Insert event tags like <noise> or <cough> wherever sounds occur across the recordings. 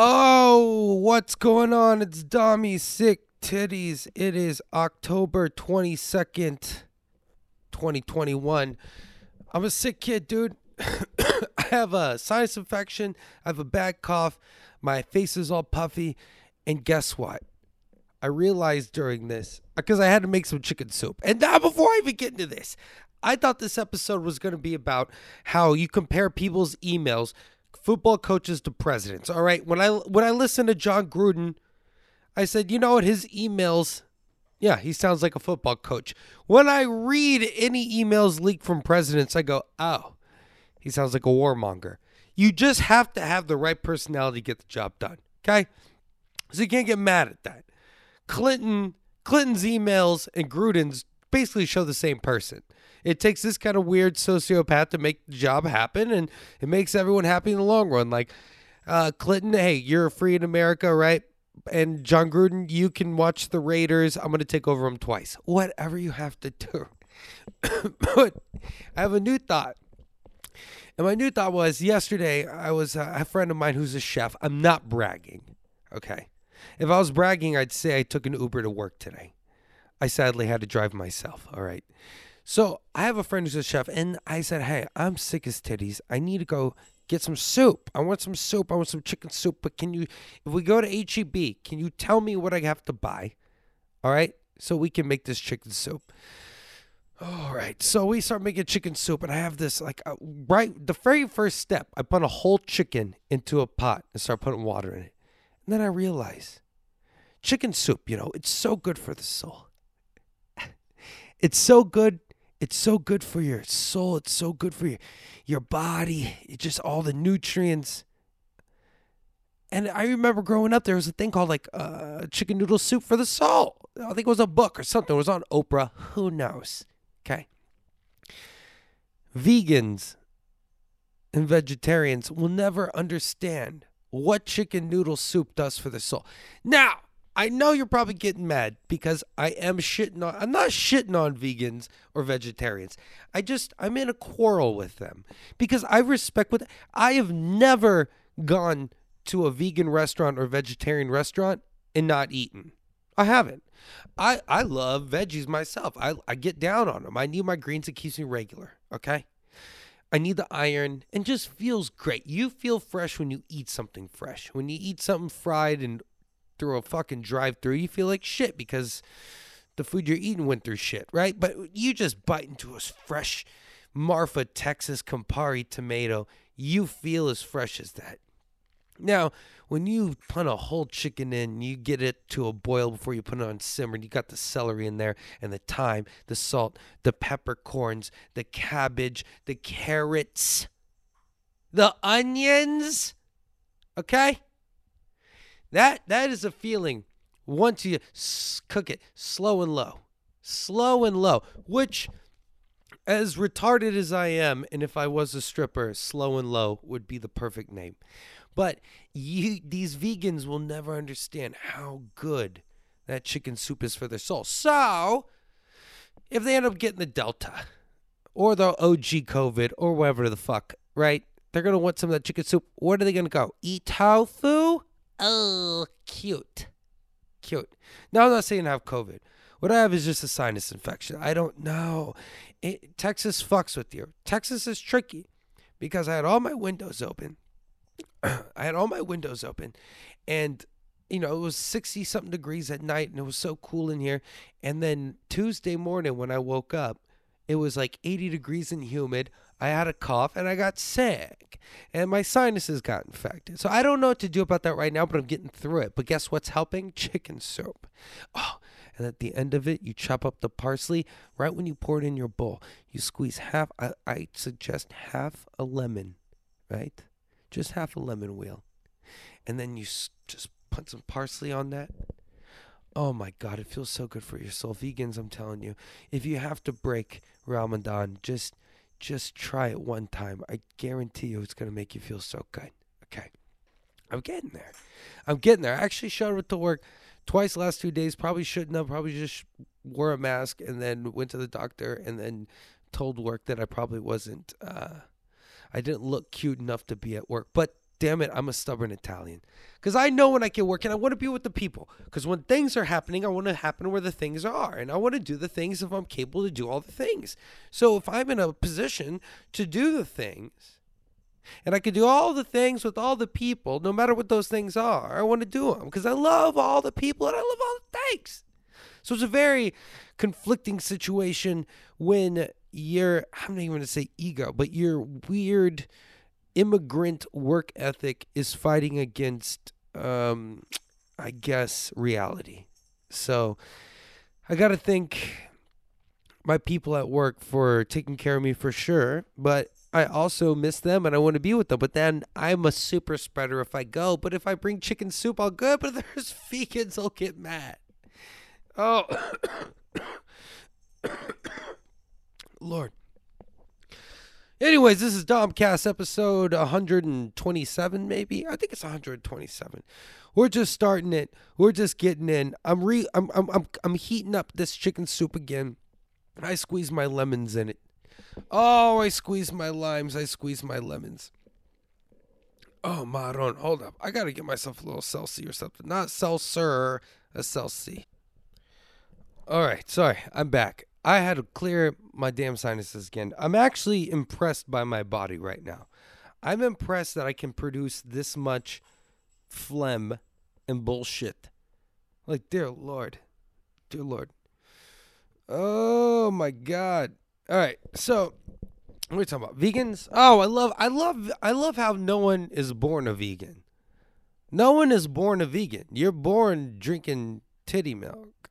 Oh, what's going on? It's Dommy Sick Titties. It is October 22nd, 2021. I'm a sick kid, dude. <coughs> I have a sinus infection. I have a bad cough. My face is all puffy. And guess what? I realized during this, because I had to make some chicken soup. And now, before I even get into this, I thought this episode was going to be about how you compare people's emails football coaches to presidents. All right. When I when I listened to Jon Gruden, I said, you know what, his emails, yeah, he sounds like a football coach. When I read any emails leaked from presidents, I go, oh, he sounds like a warmonger. You just have to have the right personality to get the job done. Okay? So you can't get mad at that. Clinton Clinton's emails and Gruden's basically show the same person. It takes this kind of weird sociopath to make the job happen, and it makes everyone happy in the long run. Like uh, Clinton, hey, you're free in America, right? And Jon Gruden, you can watch the Raiders. I'm going to take over them twice. Whatever you have to do. <coughs> but I have a new thought. And my new thought was yesterday, I was uh, a friend of mine who's a chef. I'm not bragging. Okay. If I was bragging, I'd say I took an Uber to work today. I sadly had to drive myself. All right. So I have a friend who's a chef, and I said, Hey, I'm sick as titties. I need to go get some soup. I want some soup. I want some chicken soup. But can you, if we go to HEB, can you tell me what I have to buy? All right. So we can make this chicken soup. All right. So we start making chicken soup, and I have this like uh, right the very first step. I put a whole chicken into a pot and start putting water in it, and then I realize chicken soup. You know, it's so good for the soul. <laughs> it's so good. It's so good for your soul. It's so good for your your body. It's just all the nutrients. And I remember growing up, there was a thing called like uh, chicken noodle soup for the soul. I think it was a book or something. It was on Oprah. Who knows? Okay. Vegans and vegetarians will never understand what chicken noodle soup does for the soul. Now, I know you're probably getting mad because I am shitting on I'm not shitting on vegans or vegetarians. I just I'm in a quarrel with them because I respect what I have never gone to a vegan restaurant or vegetarian restaurant and not eaten. I haven't. I I love veggies myself. I I get down on them. I need my greens. It keeps me regular. Okay. I need the iron and just feels great. You feel fresh when you eat something fresh. When you eat something fried and through a fucking drive-through, you feel like shit because the food you're eating went through shit, right? But you just bite into a fresh Marfa Texas Campari tomato, you feel as fresh as that. Now, when you put a whole chicken in, you get it to a boil before you put it on simmer. And you got the celery in there, and the thyme, the salt, the peppercorns, the cabbage, the carrots, the onions. Okay, that that is a feeling. Once you cook it slow and low, slow and low, which as retarded as I am, and if I was a stripper, slow and low would be the perfect name. But you, these vegans will never understand how good that chicken soup is for their soul. So, if they end up getting the Delta or the OG COVID or whatever the fuck, right? They're going to want some of that chicken soup. Where are they going to go? Eat tofu? Oh, cute. Cute. Now, I'm not saying I have COVID. What I have is just a sinus infection. I don't know. It, Texas fucks with you. Texas is tricky because I had all my windows open <clears throat> I had all my windows open and you know, it was 60 something degrees at night and it was so cool in here. And then Tuesday morning when I woke up, it was like 80 degrees and humid. I had a cough and I got sick and my sinuses got infected. So I don't know what to do about that right now, but I'm getting through it. But guess what's helping? Chicken soup. Oh, and at the end of it, you chop up the parsley. Right when you pour it in your bowl, you squeeze half, I, I suggest half a lemon, right? just half a lemon wheel, and then you s- just put some parsley on that. Oh my God, it feels so good for your soul, vegans. I'm telling you, if you have to break Ramadan, just just try it one time. I guarantee you, it's gonna make you feel so good. Okay, I'm getting there. I'm getting there. I actually showed up to work twice last two days. Probably shouldn't have. Probably just wore a mask and then went to the doctor and then told work that I probably wasn't. Uh, I didn't look cute enough to be at work. But damn it, I'm a stubborn Italian. Because I know when I get work and I want to be with the people. Because when things are happening, I want to happen where the things are. And I want to do the things if I'm capable to do all the things. So if I'm in a position to do the things, and I can do all the things with all the people, no matter what those things are, I want to do them. Because I love all the people and I love all the things. So it's a very conflicting situation when you're, I'm not even going to say ego, but your weird immigrant work ethic is fighting against, um, I guess, reality. So I got to thank my people at work for taking care of me for sure, but I also miss them and I want to be with them. But then I'm a super spreader if I go. But if I bring chicken soup, I'll good. But if <laughs> there's vegans, I'll get mad. Oh, <coughs> <coughs> <coughs> Lord. Anyways, this is Domcast episode 127, maybe. I think it's 127. We're just starting it. We're just getting in. I'm re I'm I'm I'm, I'm heating up this chicken soup again. I squeeze my lemons in it. Oh, I squeeze my limes. I squeeze my lemons. Oh, Maron, hold up. I gotta get myself a little Celsi or something. Not seltzer, a Celsi. All right, sorry, I'm back. I had to clear my damn sinuses again. I'm actually impressed by my body right now. I'm impressed that I can produce this much phlegm and bullshit. Like, dear Lord. Dear Lord. Oh my God. All right. So, what are we talking about? Vegans? Oh, I love I love I love how no one is born a vegan. No one is born a vegan. You're born drinking titty milk.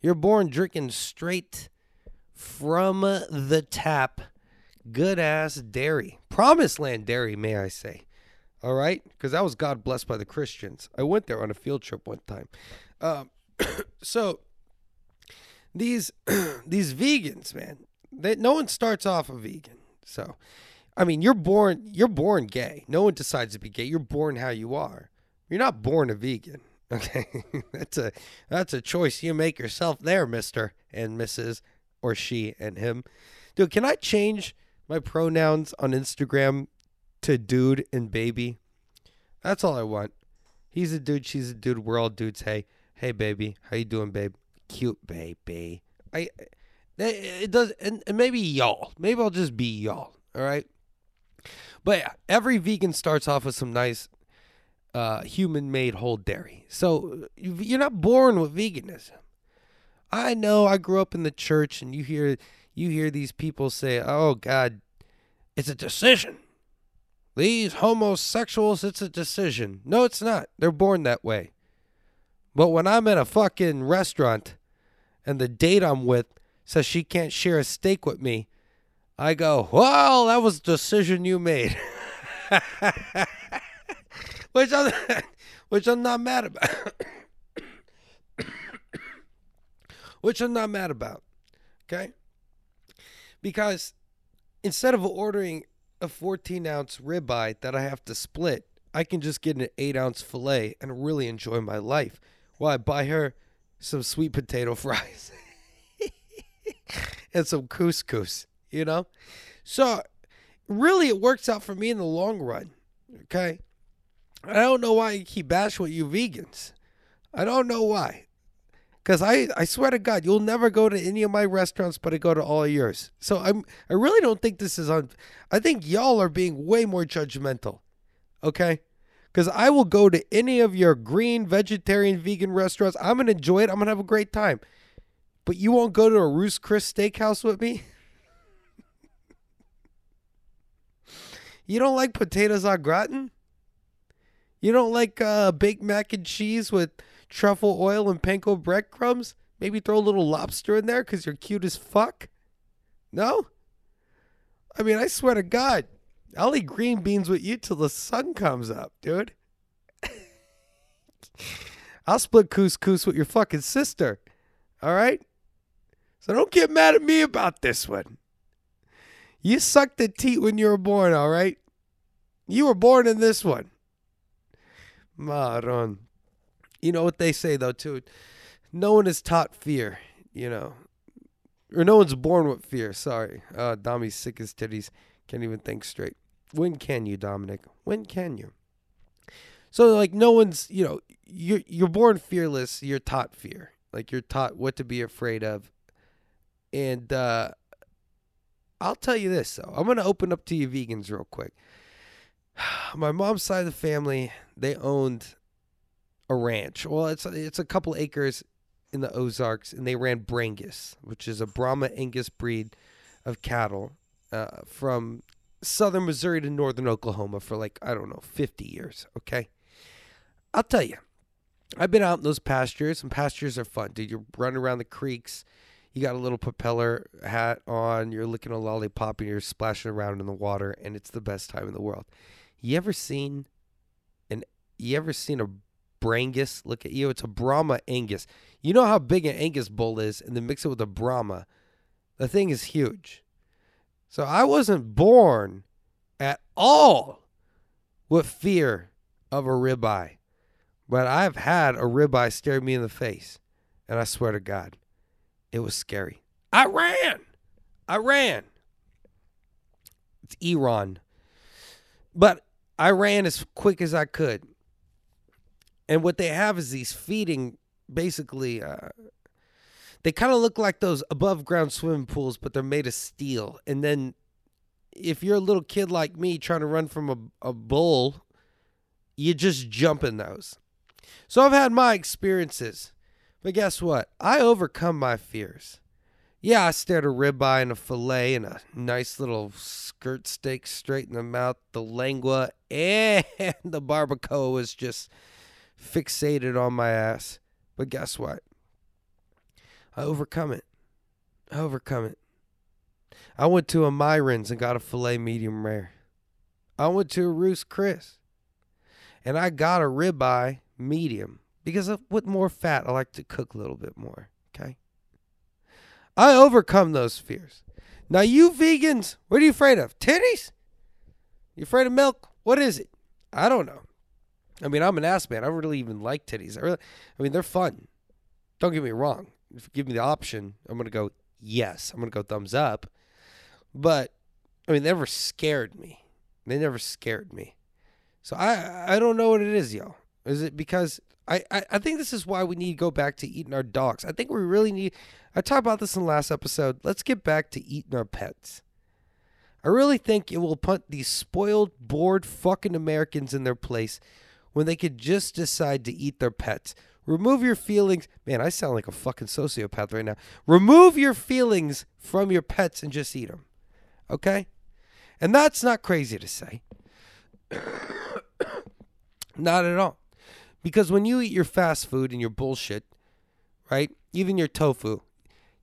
You're born drinking straight from the tap, good ass dairy. Promised land dairy, may I say. All right? Because that was God blessed by the Christians. I went there on a field trip one time. Um, <coughs> so these <coughs> these vegans, man, they, no one starts off a vegan. So, I mean, you're born you're born gay. No one decides to be gay. You're born how you are. You're not born a vegan. <laughs> Okay, that's a that's a choice you make yourself there, Mister and Mrs or she and him. Dude, can I change my pronouns on Instagram to dude and baby? That's all I want. He's a dude, she's a dude, we're all dudes. Hey, hey baby, how you doing, babe? Cute baby. I it does and, and maybe y'all. Maybe I'll just be y'all. All right. But every vegan starts off with some nice uh, human made whole dairy. So you're not born with veganism. I know I grew up in the church and you hear you hear these people say, "Oh god, it's a decision." These homosexuals, it's a decision. No, it's not. They're born that way. But when I'm in a fucking restaurant and the date I'm with says she can't share a steak with me, I go, "Well, that was a decision you made." <laughs> which I'm, <laughs> which I'm not mad about which I'm not mad about. Okay? Because instead of ordering a 14 ounce ribeye that I have to split, I can just get an 8 ounce filet and really enjoy my life while I buy her some sweet potato <laughs> fries and some couscous, you know? So, really, it works out for me in the long run. Okay? I don't know why you keep bashing with you vegans. I don't know why. Because I, I swear to God, you'll never go to any of my restaurants, but I go to all of yours. So I'm I really don't think this is on. I think y'all are being way more judgmental. Okay, because I will go to any of your green, vegetarian, vegan restaurants. I'm gonna enjoy it. I'm gonna have a great time. But you won't go to a Ruth's Chris Steakhouse with me. you don't like potatoes au gratin. You don't like uh, baked mac and cheese with truffle oil and panko breadcrumbs? Maybe throw a little lobster in there because you're cute as fuck? No? I mean, I swear to God, I'll eat green beans with you till the sun comes up, dude. I'll split couscous with your fucking sister. All right? So don't get mad at me about this one. You sucked the teat when you were born, all right? You were born in this one. Maron. You know what they say though too. No one is taught fear. You know, or no one's born with fear. Sorry, uh, Domi's sick as titties. Can't even think straight. When can you, Dominic? When can you? So like no one's, you know, you're you're born fearless, you're taught fear. Like you're taught what to be afraid of. And uh I'll tell you this though. I'm gonna open up to you vegans real quick. <sighs> My mom's side of the family, they owned a ranch. Well, it's it's a couple acres in the Ozarks, and they ran Brangus, which is a Brahma Angus breed of cattle uh, from southern Missouri to northern Oklahoma for like I don't know 50 years. Okay, I'll tell you, I've been out in those pastures, and pastures are fun, dude. You're running around the creeks. You got a little propeller hat on. You're licking a lollipop, and you're splashing around in the water, and it's the best time in the world. You ever seen an? You ever seen a Brangus? Look at you. It's a Brahma Angus. You know how big an Angus bull is, and then mix it with a Brahma. The thing is huge. So I wasn't born at all with fear of a ribeye. But I've had a ribeye stare me in the face. And I swear to God, it was scary. I ran. I ran. It's Iran. But I ran as quick as I could. And what they have is these feeding, basically, uh, they kind of look like those above ground swimming pools, but they're made of steel. And then if you're a little kid like me trying to run from a, a bull, you just jump in those. So I've had my experiences. But guess what? I overcome my fears. Yeah, I stared a ribeye and a fillet and a nice little skirt steak straight in the mouth. The lengua <laughs> and the barbacoa was just fixated on my ass. But guess what? I overcome it. I overcome it. I went to a Myron's and got a filet medium rare. I went to a Ruth's Chris and I got a ribeye medium because with more fat, I like to cook a little bit more. Okay. I overcome those fears. Now, you vegans, what are you afraid of? Titties? You afraid of milk? What is it? I don't know. I mean, I'm an ass man. I don't really even like titties. I really, I mean, they're fun. Don't get me wrong if you give me the option, I'm gonna go yes. I'm gonna go thumbs up. But I mean, they never scared me. They never scared me. So I I don't know what it is, y'all. Is it because I, I, I think this is why we need to go back to eating our dogs. I think we really need I talked about this in the last episode. Let's get back to eating our pets. I really think it will put these spoiled, bored fucking Americans in their place when they could just decide to eat their pets. Remove your feelings. Man, I sound like a fucking sociopath right now. Remove your feelings from your pets and just eat them. Okay? And that's not crazy to say. <coughs> not at all. Because when you eat your fast food and your bullshit, right? Even your tofu,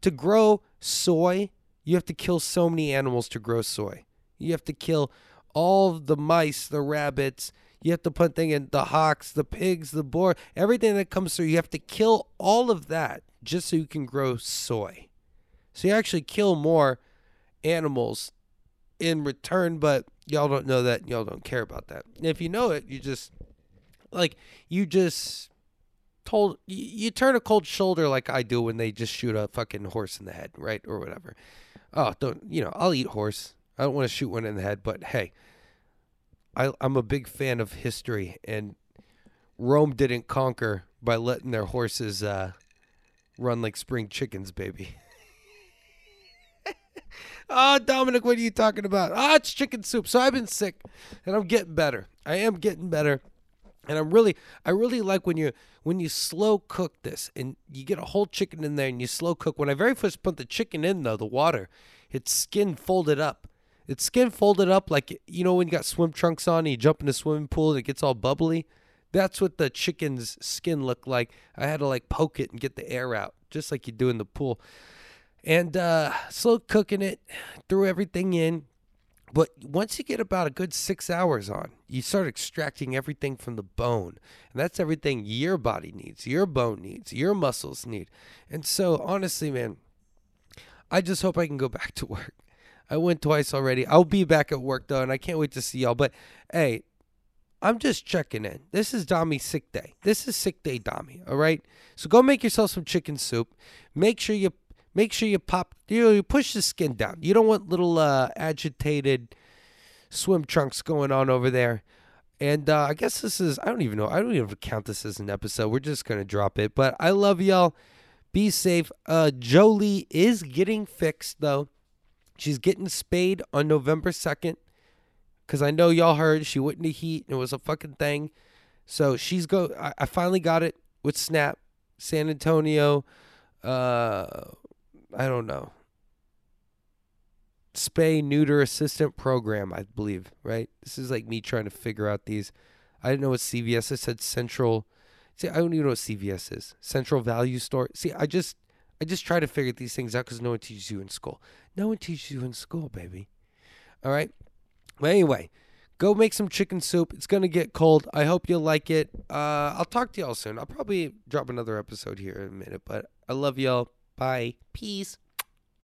to grow soy, you have to kill so many animals to grow soy. You have to kill all the mice, the rabbits, you have to put thing in the hawks, the pigs, the boar, everything that comes through. You have to kill all of that just so you can grow soy. So you actually kill more animals in return, but y'all don't know that. Y'all don't care about that. And if you know it, you just like you just told you, you turn a cold shoulder like I do when they just shoot a fucking horse in the head, right, or whatever. Oh, don't you know? I'll eat horse. I don't want to shoot one in the head, but hey, I, I'm a big fan of history, and Rome didn't conquer by letting their horses uh, run like spring chickens, baby. oh, <laughs> Dominic, what are you talking about? Ah, oh, it's chicken soup. So I've been sick, and I'm getting better. I am getting better, and I'm really, I really like when you when you slow cook this, and you get a whole chicken in there, and you slow cook. When I very first put the chicken in, though, the water, its skin folded up its skin folded up like you know when you got swim trunks on and you jump in a swimming pool and it gets all bubbly. That's what the chicken's skin looked like. I had to like poke it and get the air out, just like you do in the pool. And uh, slow cooking it, threw everything in. But once you get about a good six hours on, you start extracting everything from the bone. And that's everything your body needs, your bone needs, your muscles need. And so, honestly, man, I just hope I can go back to work. I went twice already. I'll be back at work though, and I can't wait to see y'all. But hey, I'm just checking in. This is Dommy's sick day. This is sick day, Dommy. All right. So go make yourself some chicken soup. Make sure you make sure you pop. You know, you push the skin down. You don't want little uh, agitated swim trunks going on over there. And uh, I guess this is, I don't even know. I don't even count this as an episode. We're just to drop it. But I love y'all. Be safe. Uh, Jolie is getting fixed, though. She's getting spayed on November 2nd. Because I know y'all heard she went into heat and it was a fucking thing. So she's go. I, I finally got it with Snap, San Antonio. Uh, I don't know. Spay neuter assistant program, I believe. Right. This is like me trying to figure out these. I didn't know what CVS. I said Central. See, I don't even know what CVS is. Central Value Store. See, I just, I just try to figure these things out because no one teaches you in school. No one teaches you in school, baby. All right. But anyway, go make some chicken soup. It's gonna get cold. I hope you like it. Uh, I'll talk to y'all soon. I'll probably drop another episode here in a minute, but I love y'all. Bye. Peace.